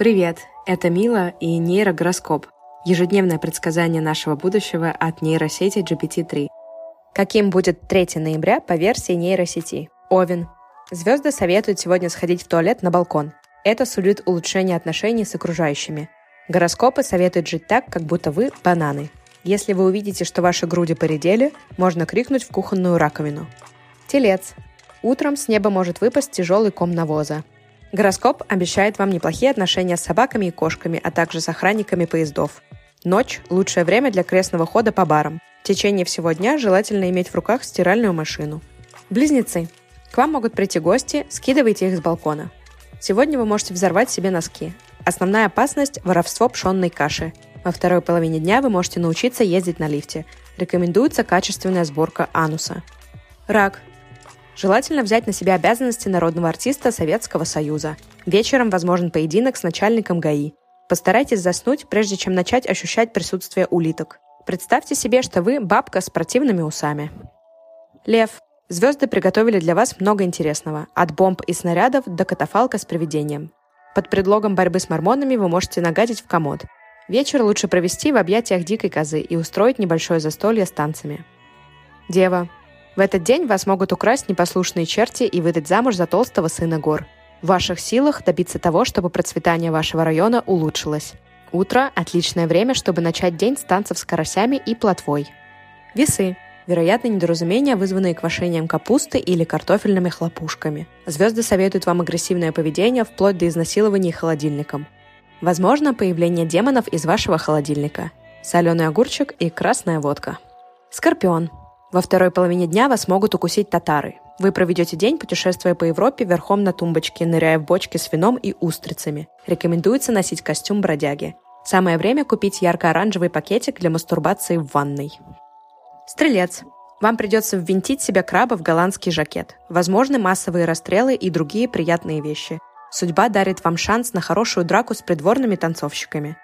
Привет, это Мила и нейрогороскоп, ежедневное предсказание нашего будущего от нейросети GPT-3. Каким будет 3 ноября по версии нейросети? Овен. Звезды советуют сегодня сходить в туалет на балкон. Это сулит улучшение отношений с окружающими. Гороскопы советуют жить так, как будто вы бананы. Если вы увидите, что ваши груди поредели, можно крикнуть в кухонную раковину. Телец. Утром с неба может выпасть тяжелый ком навоза. Гороскоп обещает вам неплохие отношения с собаками и кошками, а также с охранниками поездов. Ночь – лучшее время для крестного хода по барам. В течение всего дня желательно иметь в руках стиральную машину. Близнецы. К вам могут прийти гости, скидывайте их с балкона. Сегодня вы можете взорвать себе носки. Основная опасность – воровство пшенной каши. Во второй половине дня вы можете научиться ездить на лифте. Рекомендуется качественная сборка ануса. Рак. Желательно взять на себя обязанности народного артиста Советского Союза. Вечером возможен поединок с начальником ГАИ. Постарайтесь заснуть, прежде чем начать ощущать присутствие улиток. Представьте себе, что вы бабка с противными усами. Лев. Звезды приготовили для вас много интересного, от бомб и снарядов до катафалка с привидением. Под предлогом борьбы с мормонами вы можете нагадить в комод. Вечер лучше провести в объятиях дикой козы и устроить небольшое застолье с танцами. Дева. В этот день вас могут украсть непослушные черти и выдать замуж за толстого сына гор. В ваших силах добиться того, чтобы процветание вашего района улучшилось. Утро – отличное время, чтобы начать день с танцев с карасями и плотвой. Весы. Вероятно, недоразумения, вызванные квашением капусты или картофельными хлопушками. Звезды советуют вам агрессивное поведение вплоть до изнасилования холодильником. Возможно, появление демонов из вашего холодильника. Соленый огурчик и красная водка. Скорпион. Во второй половине дня вас могут укусить татары. Вы проведете день, путешествуя по Европе верхом на тумбочке, ныряя в бочки с вином и устрицами. Рекомендуется носить костюм бродяги. Самое время купить ярко-оранжевый пакетик для мастурбации в ванной. Стрелец. Вам придется ввинтить себе краба в голландский жакет. Возможны массовые расстрелы и другие приятные вещи. Судьба дарит вам шанс на хорошую драку с придворными танцовщиками.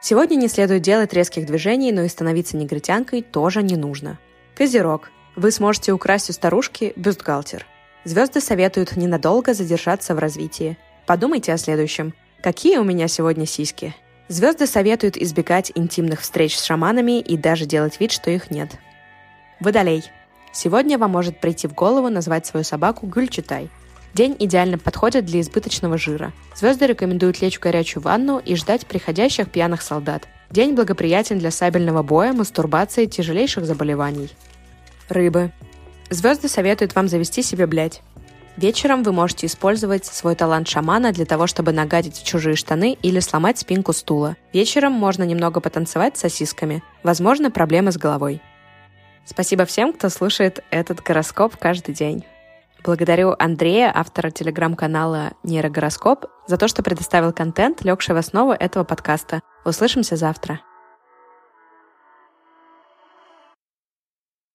Сегодня не следует делать резких движений, но и становиться негритянкой тоже не нужно. Козерог. Вы сможете украсть у старушки бюстгальтер. Звезды советуют ненадолго задержаться в развитии. Подумайте о следующем. Какие у меня сегодня сиськи? Звезды советуют избегать интимных встреч с шаманами и даже делать вид, что их нет. Водолей. Сегодня вам может прийти в голову назвать свою собаку Гюльчатай. День идеально подходит для избыточного жира. Звезды рекомендуют лечь в горячую ванну и ждать приходящих пьяных солдат. День благоприятен для сабельного боя, мастурбации, тяжелейших заболеваний. Рыбы. Звезды советуют вам завести себе блядь. Вечером вы можете использовать свой талант шамана для того, чтобы нагадить в чужие штаны или сломать спинку стула. Вечером можно немного потанцевать с сосисками. Возможно, проблемы с головой. Спасибо всем, кто слушает этот гороскоп каждый день. Благодарю Андрея, автора телеграм-канала «Нейрогороскоп», за то, что предоставил контент, легший в основу этого подкаста. Услышимся завтра.